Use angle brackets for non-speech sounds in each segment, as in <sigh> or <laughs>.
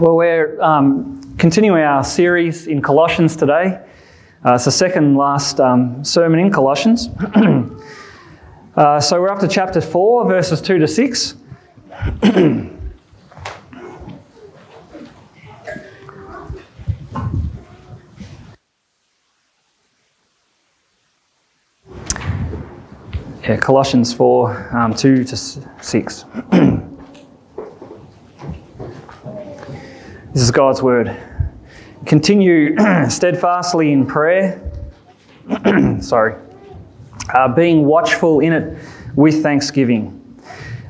Well, we're um, continuing our series in Colossians today. Uh, it's the second last um, sermon in Colossians. <clears throat> uh, so we're up to chapter 4, verses 2 to 6. <clears throat> yeah, Colossians 4, um, 2 to 6. <clears throat> This is God's word. Continue <clears throat> steadfastly in prayer. <clears throat> Sorry. Uh, being watchful in it with thanksgiving.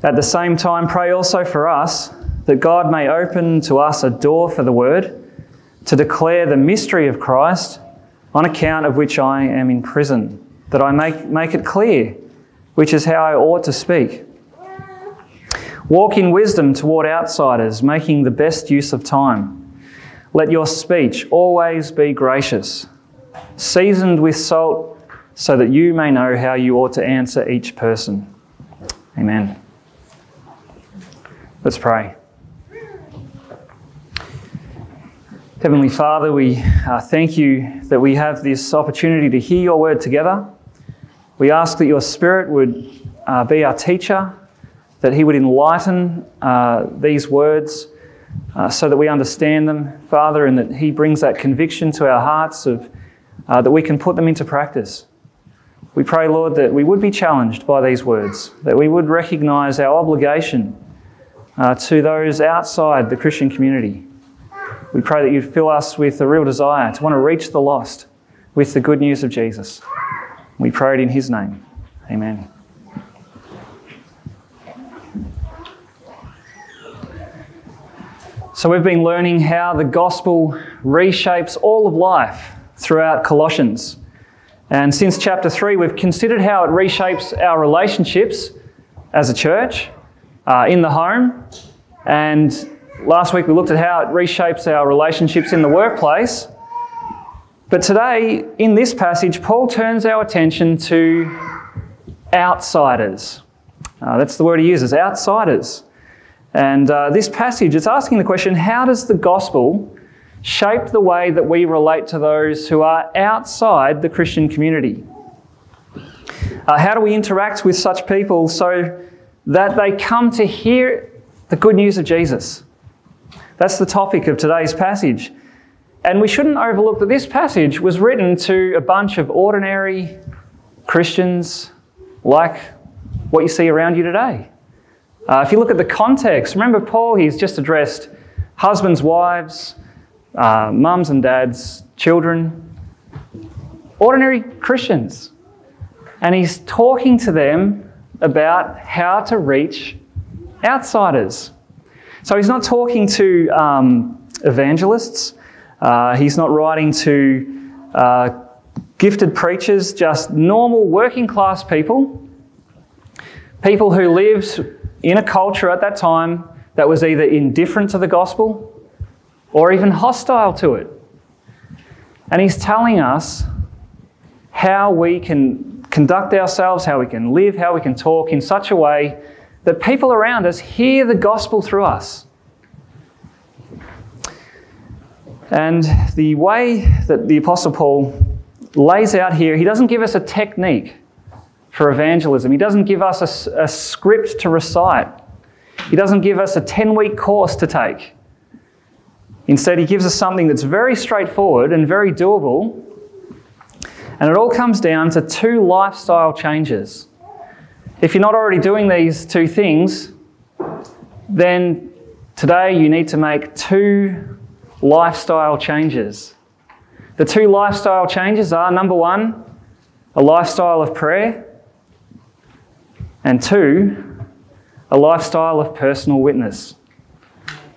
At the same time, pray also for us that God may open to us a door for the word to declare the mystery of Christ, on account of which I am in prison, that I make, make it clear, which is how I ought to speak. Walk in wisdom toward outsiders, making the best use of time. Let your speech always be gracious, seasoned with salt, so that you may know how you ought to answer each person. Amen. Let's pray. Heavenly Father, we uh, thank you that we have this opportunity to hear your word together. We ask that your Spirit would uh, be our teacher that He would enlighten uh, these words uh, so that we understand them, Father, and that He brings that conviction to our hearts of, uh, that we can put them into practice. We pray, Lord, that we would be challenged by these words, that we would recognize our obligation uh, to those outside the Christian community. We pray that you'd fill us with a real desire to want to reach the lost with the good news of Jesus. We pray it in His name. Amen. So, we've been learning how the gospel reshapes all of life throughout Colossians. And since chapter 3, we've considered how it reshapes our relationships as a church, uh, in the home. And last week we looked at how it reshapes our relationships in the workplace. But today, in this passage, Paul turns our attention to outsiders. Uh, that's the word he uses outsiders. And uh, this passage is asking the question how does the gospel shape the way that we relate to those who are outside the Christian community? Uh, how do we interact with such people so that they come to hear the good news of Jesus? That's the topic of today's passage. And we shouldn't overlook that this passage was written to a bunch of ordinary Christians like what you see around you today. Uh, if you look at the context, remember Paul, he's just addressed husbands, wives, uh, mums and dads, children, ordinary Christians. And he's talking to them about how to reach outsiders. So he's not talking to um, evangelists, uh, he's not writing to uh, gifted preachers, just normal working class people, people who lived in a culture at that time that was either indifferent to the gospel or even hostile to it. And he's telling us how we can conduct ourselves, how we can live, how we can talk in such a way that people around us hear the gospel through us. And the way that the Apostle Paul lays out here, he doesn't give us a technique for evangelism. He doesn't give us a, a script to recite. He doesn't give us a 10 week course to take. Instead, he gives us something that's very straightforward and very doable. And it all comes down to two lifestyle changes. If you're not already doing these two things, then today you need to make two lifestyle changes. The two lifestyle changes are number one, a lifestyle of prayer, and two, a lifestyle of personal witness.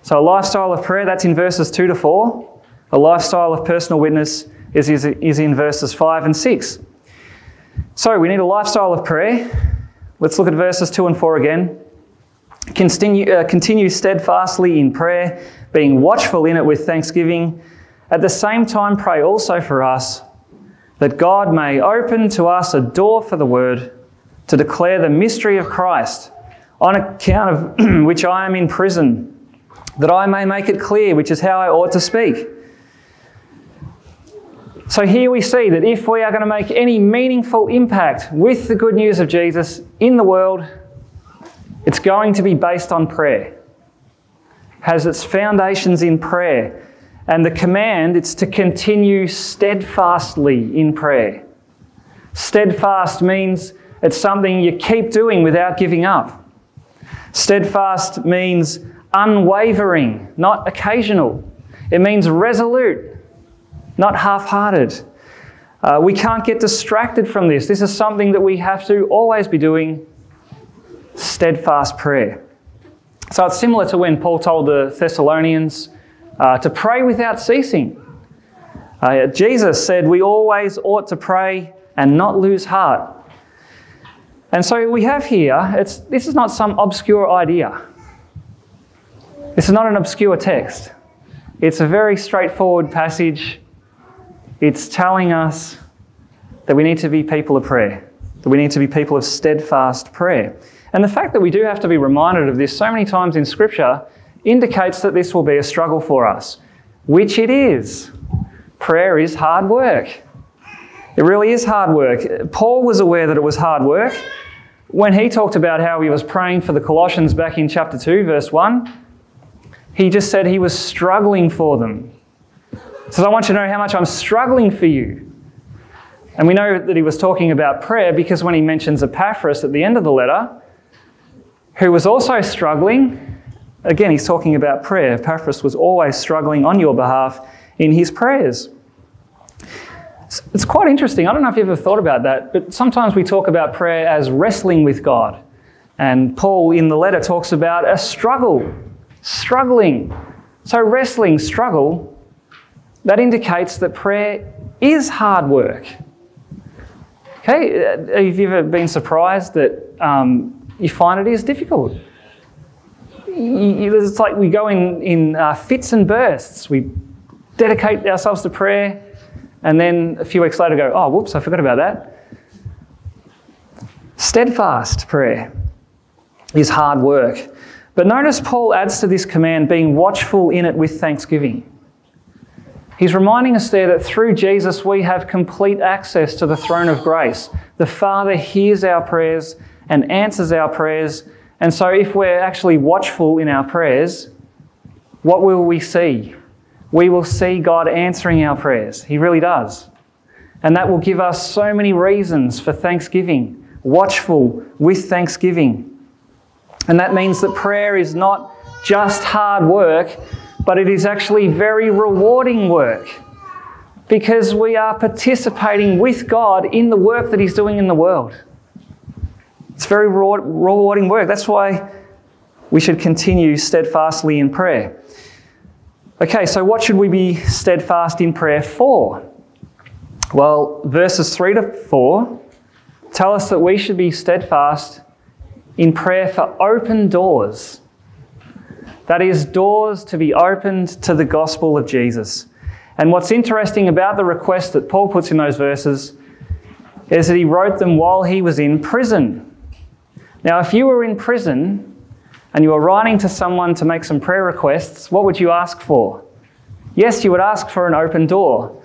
So, a lifestyle of prayer, that's in verses 2 to 4. A lifestyle of personal witness is, is, is in verses 5 and 6. So, we need a lifestyle of prayer. Let's look at verses 2 and 4 again. Continue, uh, continue steadfastly in prayer, being watchful in it with thanksgiving. At the same time, pray also for us that God may open to us a door for the word to declare the mystery of Christ, on account of <clears throat> which I am in prison, that I may make it clear which is how I ought to speak. So here we see that if we are going to make any meaningful impact with the good news of Jesus in the world, it's going to be based on prayer. Has its foundations in prayer. And the command it's to continue steadfastly in prayer. Steadfast means it's something you keep doing without giving up. Steadfast means unwavering, not occasional. It means resolute, not half hearted. Uh, we can't get distracted from this. This is something that we have to always be doing steadfast prayer. So it's similar to when Paul told the Thessalonians uh, to pray without ceasing. Uh, Jesus said we always ought to pray and not lose heart. And so we have here, it's, this is not some obscure idea. This is not an obscure text. It's a very straightforward passage. It's telling us that we need to be people of prayer, that we need to be people of steadfast prayer. And the fact that we do have to be reminded of this so many times in Scripture indicates that this will be a struggle for us, which it is. Prayer is hard work. It really is hard work. Paul was aware that it was hard work. When he talked about how he was praying for the Colossians back in chapter 2, verse 1, he just said he was struggling for them. So I want you to know how much I'm struggling for you. And we know that he was talking about prayer because when he mentions Epaphras at the end of the letter, who was also struggling, again, he's talking about prayer. Epaphras was always struggling on your behalf in his prayers. It's quite interesting. I don't know if you've ever thought about that, but sometimes we talk about prayer as wrestling with God. And Paul in the letter talks about a struggle, struggling. So, wrestling, struggle, that indicates that prayer is hard work. Okay, have you ever been surprised that um, you find it is difficult? It's like we go in, in uh, fits and bursts. We dedicate ourselves to prayer and then a few weeks later go, oh, whoops, I forgot about that. Steadfast prayer is hard work. But notice Paul adds to this command being watchful in it with thanksgiving. He's reminding us there that through Jesus we have complete access to the throne of grace. The Father hears our prayers and answers our prayers. And so, if we're actually watchful in our prayers, what will we see? we will see God answering our prayers. He really does. And that will give us so many reasons for thanksgiving, watchful with thanksgiving. And that means that prayer is not just hard work, but it is actually very rewarding work because we are participating with God in the work that He's doing in the world. It's very rewarding work. That's why we should continue steadfastly in prayer. Okay, so what should we be steadfast in prayer for? Well, verses 3 to 4 tell us that we should be steadfast in prayer for open doors. That is, doors to be opened to the gospel of Jesus. And what's interesting about the request that Paul puts in those verses is that he wrote them while he was in prison. Now, if you were in prison, and you were writing to someone to make some prayer requests, what would you ask for? Yes, you would ask for an open door,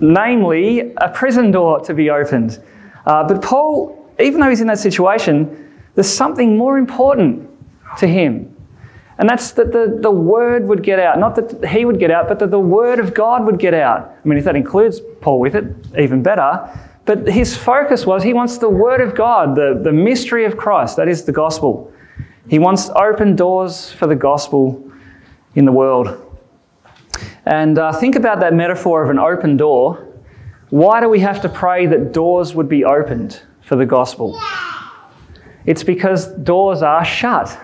namely a prison door to be opened. Uh, but Paul, even though he's in that situation, there's something more important to him. And that's that the, the word would get out. Not that he would get out, but that the word of God would get out. I mean, if that includes Paul with it, even better. But his focus was he wants the word of God, the, the mystery of Christ, that is the gospel, he wants open doors for the gospel in the world. And uh, think about that metaphor of an open door. Why do we have to pray that doors would be opened for the gospel? It's because doors are shut.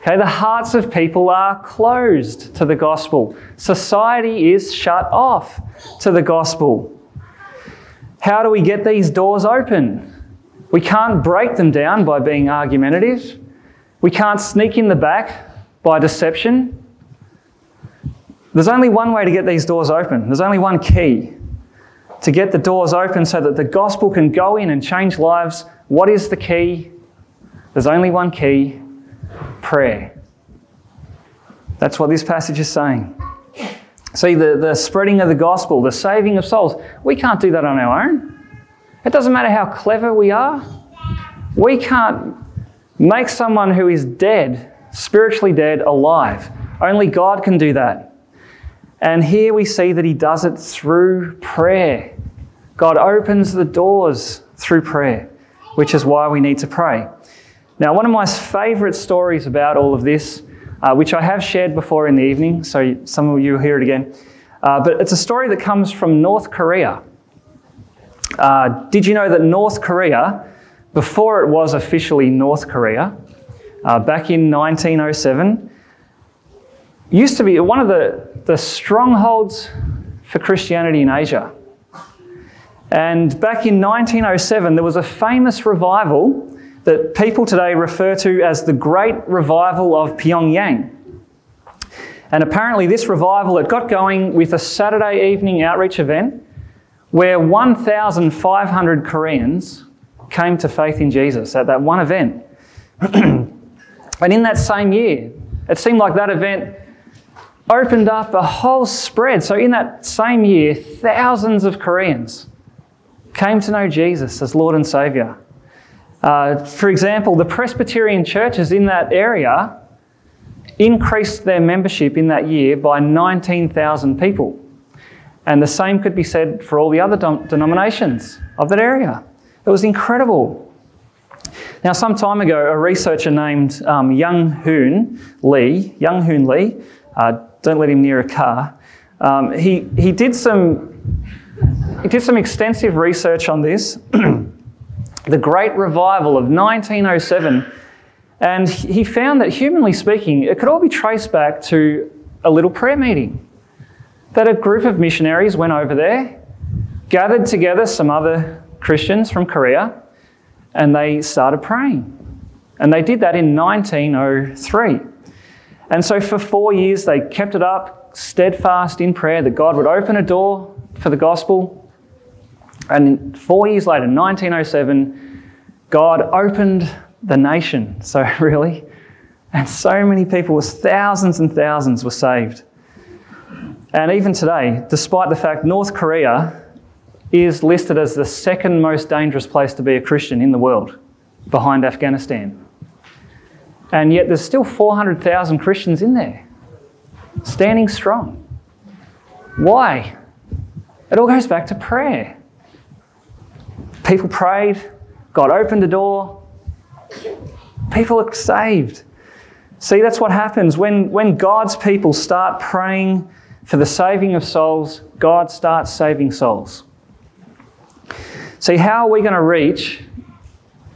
Okay, the hearts of people are closed to the gospel. Society is shut off to the gospel. How do we get these doors open? We can't break them down by being argumentative. We can't sneak in the back by deception. There's only one way to get these doors open. There's only one key to get the doors open so that the gospel can go in and change lives. What is the key? There's only one key prayer. That's what this passage is saying. See, the, the spreading of the gospel, the saving of souls, we can't do that on our own. It doesn't matter how clever we are. We can't make someone who is dead, spiritually dead, alive. Only God can do that. And here we see that He does it through prayer. God opens the doors through prayer, which is why we need to pray. Now, one of my favourite stories about all of this, uh, which I have shared before in the evening, so some of you will hear it again, uh, but it's a story that comes from North Korea. Uh, did you know that North Korea, before it was officially North Korea, uh, back in 1907, used to be one of the, the strongholds for Christianity in Asia. And back in 1907, there was a famous revival that people today refer to as the Great Revival of Pyongyang. And apparently, this revival it got going with a Saturday evening outreach event where 1,500 Koreans came to faith in Jesus at that one event. <clears throat> and in that same year, it seemed like that event opened up a whole spread. So, in that same year, thousands of Koreans came to know Jesus as Lord and Saviour. Uh, for example, the Presbyterian churches in that area increased their membership in that year by 19,000 people. And the same could be said for all the other denominations of that area. It was incredible. Now, some time ago, a researcher named um, Young Hoon Lee, Young Hoon Lee, uh, don't let him near a car, um, he, he, did some, he did some extensive research on this, <clears throat> the Great Revival of 1907, and he found that, humanly speaking, it could all be traced back to a little prayer meeting that a group of missionaries went over there, gathered together some other Christians from Korea, and they started praying. And they did that in 1903. And so for four years, they kept it up, steadfast in prayer that God would open a door for the gospel. And four years later, 1907, God opened the nation. <laughs> So, really, and so many people, thousands and thousands, were saved. And even today, despite the fact North Korea is listed as the second most dangerous place to be a Christian in the world, behind Afghanistan. And yet there's still 400,000 Christians in there, standing strong. Why? It all goes back to prayer. People prayed, God opened a door, people are saved. See, that's what happens when, when God's people start praying for the saving of souls, God starts saving souls. See, how are we going to reach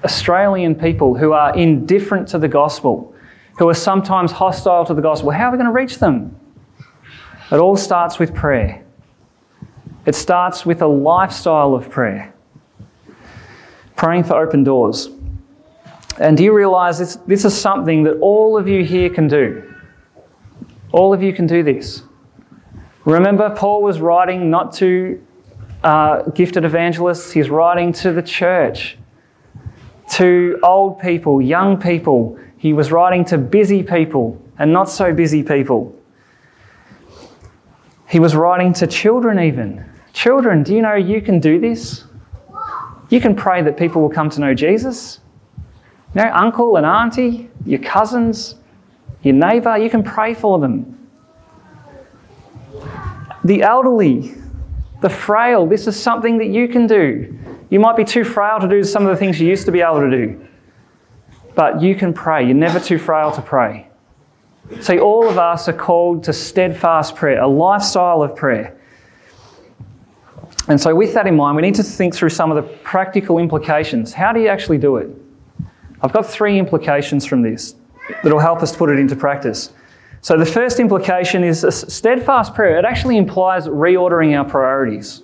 Australian people who are indifferent to the gospel, who are sometimes hostile to the gospel? How are we going to reach them? It all starts with prayer. It starts with a lifestyle of prayer, praying for open doors. And do you realize this, this is something that all of you here can do? All of you can do this. Remember, Paul was writing not to uh, gifted evangelists, he's writing to the church, to old people, young people. He was writing to busy people and not so busy people. He was writing to children, even. Children, do you know you can do this? You can pray that people will come to know Jesus. You know, uncle and auntie, your cousins, your neighbour, you can pray for them the elderly, the frail. This is something that you can do. You might be too frail to do some of the things you used to be able to do, but you can pray. You're never too frail to pray. See, all of us are called to steadfast prayer, a lifestyle of prayer. And so, with that in mind, we need to think through some of the practical implications. How do you actually do it? I've got three implications from this that will help us put it into practice. So, the first implication is a steadfast prayer. It actually implies reordering our priorities.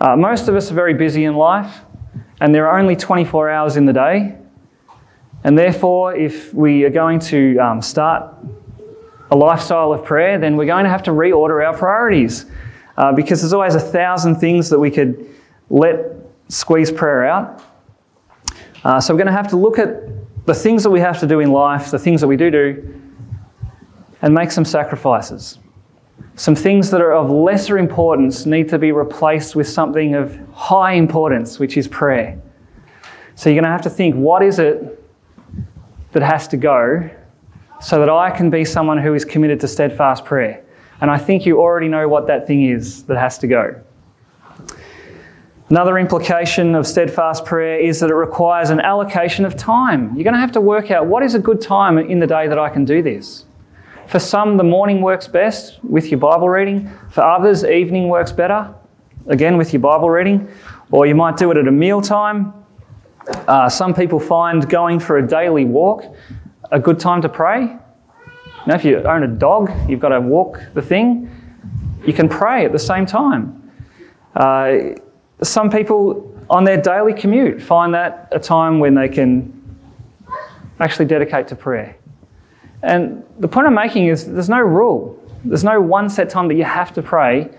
Uh, most of us are very busy in life, and there are only 24 hours in the day. And therefore, if we are going to um, start a lifestyle of prayer, then we're going to have to reorder our priorities uh, because there's always a thousand things that we could let squeeze prayer out. Uh, so we're going to have to look at the things that we have to do in life, the things that we do do, and make some sacrifices. Some things that are of lesser importance need to be replaced with something of high importance, which is prayer. So you're going to have to think what is it that has to go so that I can be someone who is committed to steadfast prayer? And I think you already know what that thing is that has to go. Another implication of steadfast prayer is that it requires an allocation of time. You're going to have to work out what is a good time in the day that I can do this. For some, the morning works best with your Bible reading. For others, evening works better, again with your Bible reading. Or you might do it at a meal time. Uh, some people find going for a daily walk a good time to pray. Now, if you own a dog, you've got to walk the thing, you can pray at the same time. Uh, some people on their daily commute find that a time when they can actually dedicate to prayer. And the point I'm making is there's no rule, there's no one set time that you have to pray.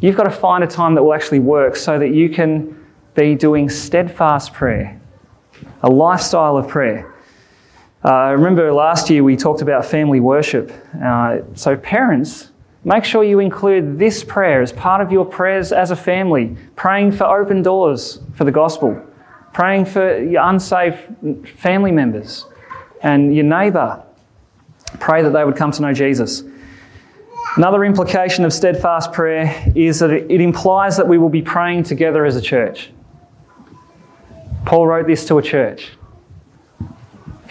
You've got to find a time that will actually work so that you can be doing steadfast prayer, a lifestyle of prayer. Uh, remember last year we talked about family worship. Uh, so, parents, make sure you include this prayer as part of your prayers as a family, praying for open doors for the gospel, praying for your unsafe family members and your neighbour. Pray that they would come to know Jesus. Another implication of steadfast prayer is that it implies that we will be praying together as a church. Paul wrote this to a church.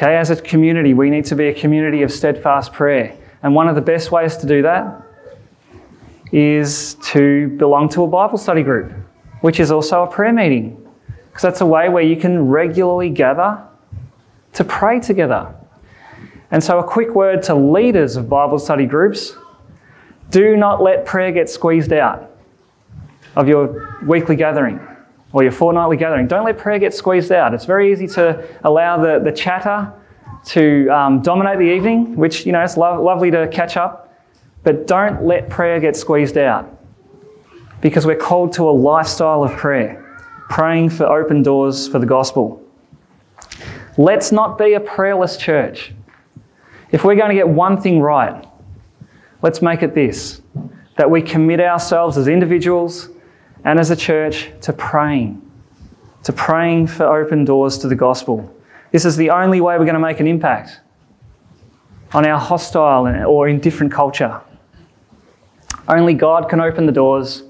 Okay, as a community, we need to be a community of steadfast prayer. And one of the best ways to do that is to belong to a Bible study group, which is also a prayer meeting. Because that's a way where you can regularly gather to pray together. And so, a quick word to leaders of Bible study groups do not let prayer get squeezed out of your weekly gathering or your fortnightly gathering. Don't let prayer get squeezed out. It's very easy to allow the, the chatter to um, dominate the evening, which, you know, it's lo- lovely to catch up, but don't let prayer get squeezed out because we're called to a lifestyle of prayer, praying for open doors for the gospel. Let's not be a prayerless church. If we're going to get one thing right, let's make it this that we commit ourselves as individuals and as a church to praying, to praying for open doors to the gospel. This is the only way we're going to make an impact on our hostile or indifferent culture. Only God can open the doors.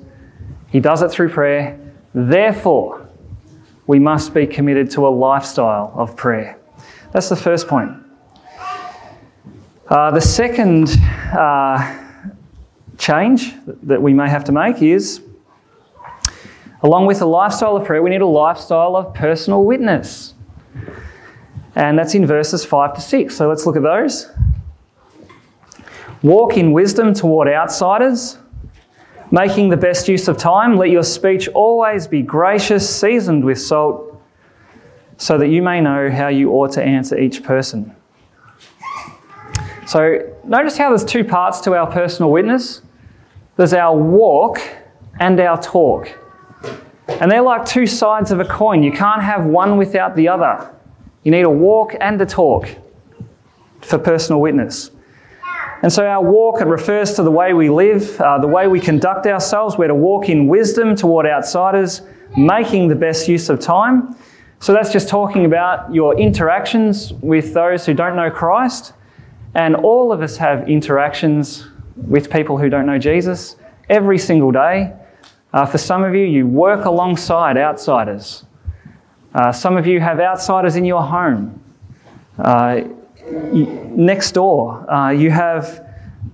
He does it through prayer. Therefore, we must be committed to a lifestyle of prayer. That's the first point. Uh, the second uh, change that we may have to make is Along with a lifestyle of prayer, we need a lifestyle of personal witness. And that's in verses 5 to 6. So let's look at those. Walk in wisdom toward outsiders, making the best use of time. Let your speech always be gracious, seasoned with salt, so that you may know how you ought to answer each person. So notice how there's two parts to our personal witness there's our walk and our talk. And they're like two sides of a coin. You can't have one without the other. You need a walk and a talk for personal witness. And so our walk, it refers to the way we live, uh, the way we conduct ourselves. We're to walk in wisdom toward outsiders, making the best use of time. So that's just talking about your interactions with those who don't know Christ. And all of us have interactions with people who don't know Jesus every single day. Uh, for some of you, you work alongside outsiders. Uh, some of you have outsiders in your home. Uh, next door, uh, you have,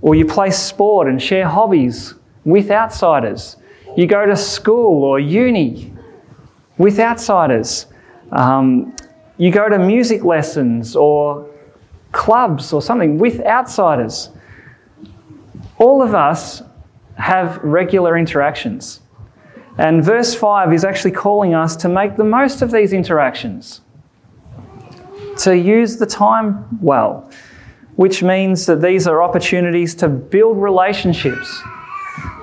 or you play sport and share hobbies with outsiders. You go to school or uni with outsiders. Um, you go to music lessons or clubs or something with outsiders. All of us have regular interactions. And verse 5 is actually calling us to make the most of these interactions, to use the time well, which means that these are opportunities to build relationships.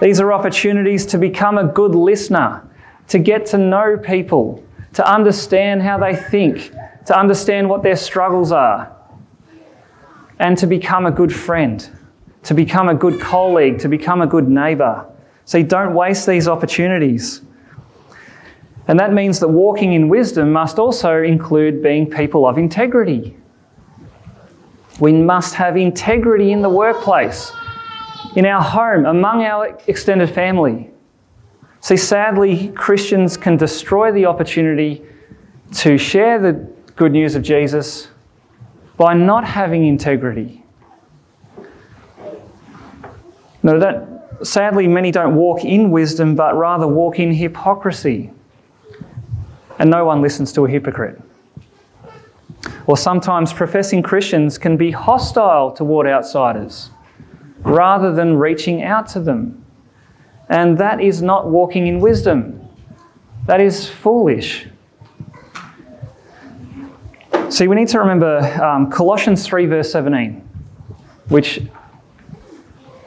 These are opportunities to become a good listener, to get to know people, to understand how they think, to understand what their struggles are, and to become a good friend, to become a good colleague, to become a good neighbour. See, don't waste these opportunities. And that means that walking in wisdom must also include being people of integrity. We must have integrity in the workplace, in our home, among our extended family. See, sadly, Christians can destroy the opportunity to share the good news of Jesus by not having integrity. No, that, sadly, many don't walk in wisdom, but rather walk in hypocrisy. And no one listens to a hypocrite. Or sometimes professing Christians can be hostile toward outsiders rather than reaching out to them. And that is not walking in wisdom, that is foolish. See, we need to remember um, Colossians 3, verse 17, which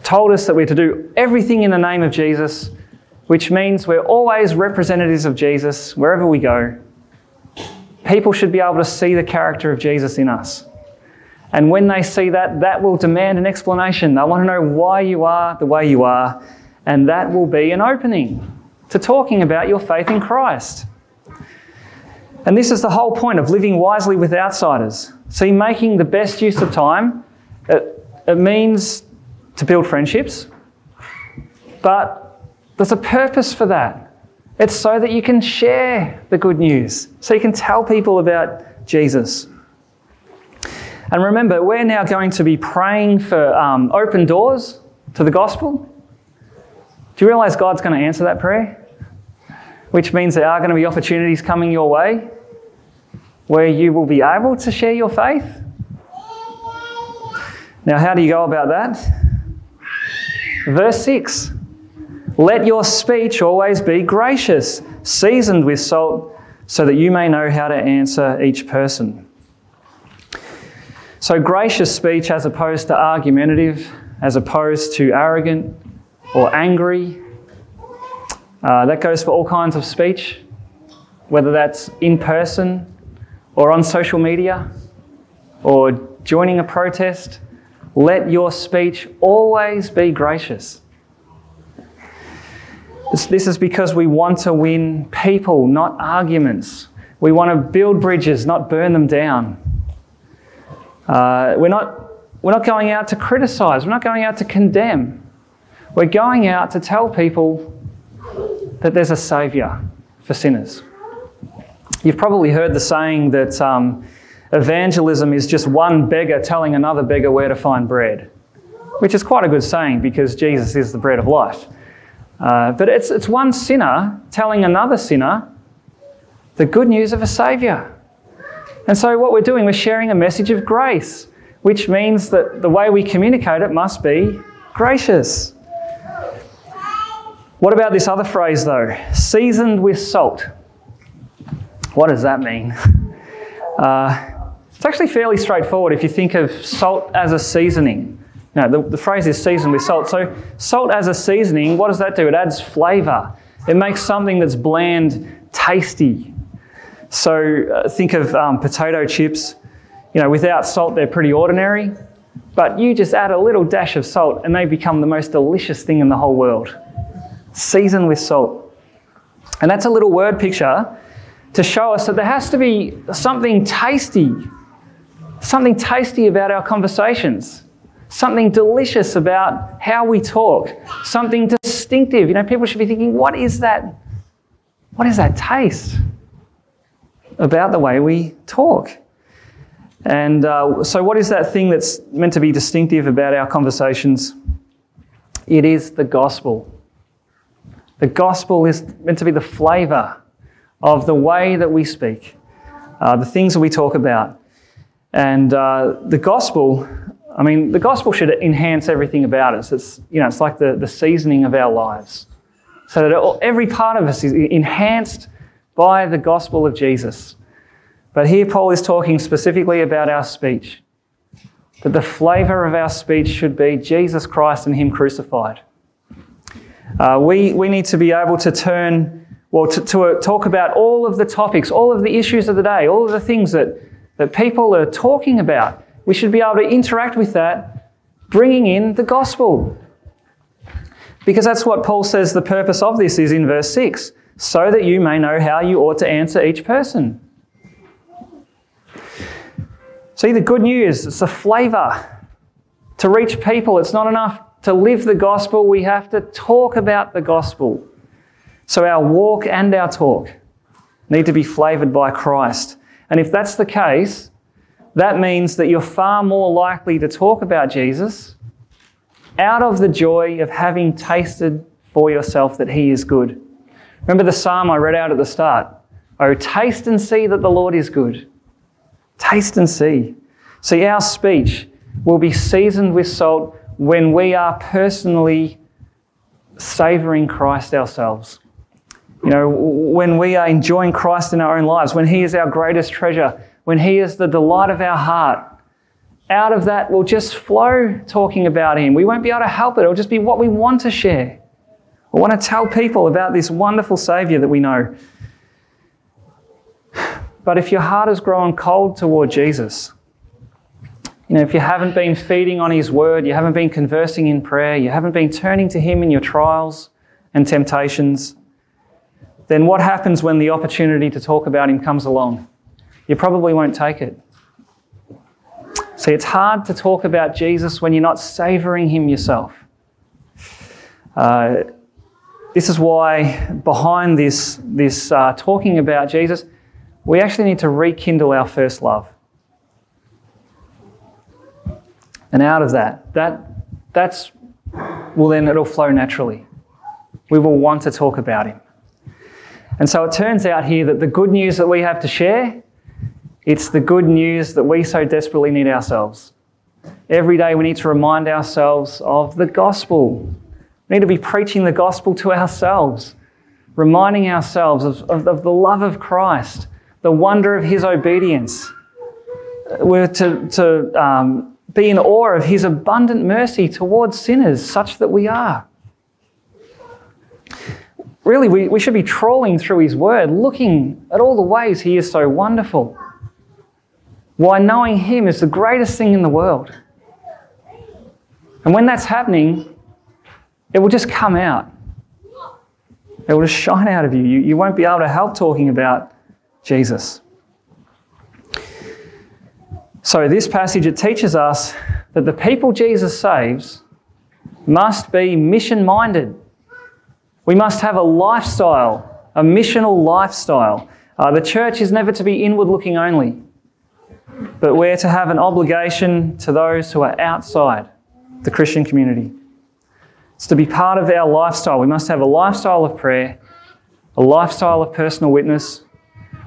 told us that we're to do everything in the name of Jesus, which means we're always representatives of Jesus wherever we go. People should be able to see the character of Jesus in us. And when they see that, that will demand an explanation. They want to know why you are the way you are, and that will be an opening to talking about your faith in Christ. And this is the whole point of living wisely with outsiders. See, making the best use of time, it, it means to build friendships, but there's a purpose for that. It's so that you can share the good news, so you can tell people about Jesus. And remember, we're now going to be praying for um, open doors to the gospel. Do you realize God's going to answer that prayer? Which means there are going to be opportunities coming your way where you will be able to share your faith. Now, how do you go about that? Verse 6 let your speech always be gracious, seasoned with salt, so that you may know how to answer each person. So, gracious speech as opposed to argumentative, as opposed to arrogant or angry. Uh, that goes for all kinds of speech, whether that's in person or on social media or joining a protest. Let your speech always be gracious. This, this is because we want to win people, not arguments. We want to build bridges, not burn them down. Uh, we're, not, we're not going out to criticize, we're not going out to condemn. We're going out to tell people that there's a Saviour for sinners. You've probably heard the saying that um, evangelism is just one beggar telling another beggar where to find bread, which is quite a good saying because Jesus is the bread of life. Uh, but it's, it's one sinner telling another sinner the good news of a Saviour. And so, what we're doing, we're sharing a message of grace, which means that the way we communicate it must be gracious. What about this other phrase, though? Seasoned with salt. What does that mean? <laughs> Uh, it's actually fairly straightforward if you think of salt as a seasoning. Now, the, the phrase is seasoned with salt. So, salt as a seasoning, what does that do? It adds flavour. It makes something that's bland tasty. So, uh, think of um, potato chips. You know, without salt, they're pretty ordinary. But you just add a little dash of salt and they become the most delicious thing in the whole world. Seasoned with salt. And that's a little word picture to show us that there has to be something tasty, something tasty about our conversations something delicious about how we talk, something distinctive. You know, people should be thinking, what is that? What is that taste about the way we talk? And uh, so, what is that thing that's meant to be distinctive about our conversations? It is the gospel. The gospel is meant to be the flavour of the way that we speak, uh, the things that we talk about. And uh, the gospel I mean, the gospel should enhance everything about us. It's, you know, it's like the, the seasoning of our lives. So that all, every part of us is enhanced by the gospel of Jesus. But here Paul is talking specifically about our speech. That the flavour of our speech should be Jesus Christ and Him crucified. Uh, we, we need to be able to turn well, to, to uh, talk about all of the topics, all of the issues of the day, all of the things that, that people are talking about. We should be able to interact with that, bringing in the gospel. Because that's what Paul says the purpose of this is in verse 6 so that you may know how you ought to answer each person. See, the good news, it's a flavour. To reach people, it's not enough to live the gospel, we have to talk about the gospel. So our walk and our talk need to be flavoured by Christ. And if that's the case, that means that you're far more likely to talk about Jesus out of the joy of having tasted for yourself that He is good. Remember the psalm I read out at the start? Oh, taste and see that the Lord is good. Taste and see. See, our speech will be seasoned with salt when we are personally savouring Christ ourselves. You know, when we are enjoying Christ in our own lives, when He is our greatest treasure, when He is the delight of our heart, out of that will just flow talking about Him. We won't be able to help it. It'll just be what we want to share. We want to tell people about this wonderful Saviour that we know. But if your heart has grown cold toward Jesus, you know, if you haven't been feeding on His Word, you haven't been conversing in prayer, you haven't been turning to Him in your trials and temptations, then what happens when the opportunity to talk about Him comes along? You probably won't take it. See, it's hard to talk about Jesus when you're not savouring Him yourself. Uh, this is why, behind this, this uh, talking about Jesus, we actually need to rekindle our first love. And out of that, that that's well then it'll flow naturally. We will want to talk about him. And so it turns out here that the good news that we have to share, it's the good news that we so desperately need ourselves. Every day we need to remind ourselves of the gospel. We need to be preaching the gospel to ourselves, reminding ourselves of, of, of the love of Christ, the wonder of his obedience. We're to, to um, be in awe of his abundant mercy towards sinners, such that we are. Really, we, we should be trawling through his word, looking at all the ways he is so wonderful. Why knowing him is the greatest thing in the world. And when that's happening, it will just come out. It will just shine out of you. You, you won't be able to help talking about Jesus. So, this passage it teaches us that the people Jesus saves must be mission minded. We must have a lifestyle, a missional lifestyle. Uh, the church is never to be inward looking only, but we're to have an obligation to those who are outside the Christian community. It's to be part of our lifestyle. We must have a lifestyle of prayer, a lifestyle of personal witness,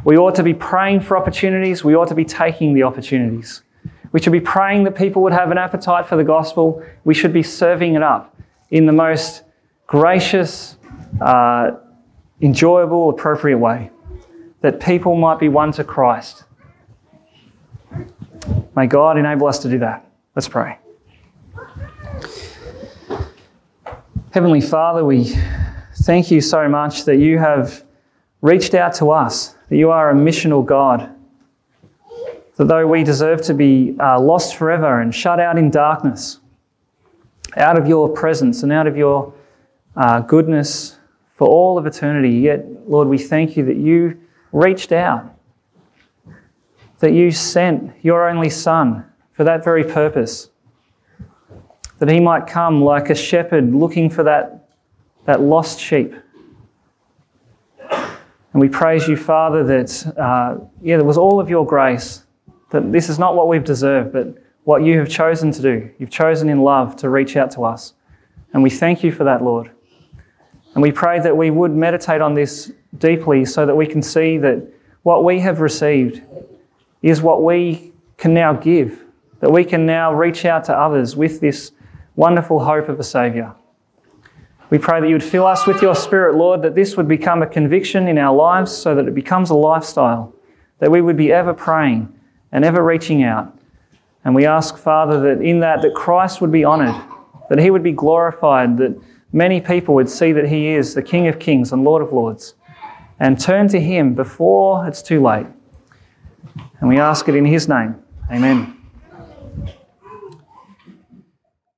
we ought to be praying for opportunities. We ought to be taking the opportunities. We should be praying that people would have an appetite for the gospel. We should be serving it up in the most gracious, uh, enjoyable, appropriate way, that people might be won to Christ. May God enable us to do that. Let's pray. Heavenly Father, we thank you so much that you have reached out to us that you are a missional God. That though we deserve to be uh, lost forever and shut out in darkness, out of your presence and out of your uh, goodness for all of eternity, yet, Lord, we thank you that you reached out, that you sent your only Son for that very purpose, that he might come like a shepherd looking for that, that lost sheep and we praise you, Father, that uh, yeah, there was all of your grace, that this is not what we've deserved, but what you have chosen to do. You've chosen in love to reach out to us. And we thank you for that, Lord. And we pray that we would meditate on this deeply so that we can see that what we have received is what we can now give, that we can now reach out to others with this wonderful hope of a Saviour. We pray that you would fill us with your Spirit, Lord, that this would become a conviction in our lives so that it becomes a lifestyle, that we would be ever praying and ever reaching out. And we ask, Father, that in that, that Christ would be honoured, that he would be glorified, that many people would see that he is the King of kings and Lord of lords. and turn to Him before it's too late. And we ask it in His name. Amen.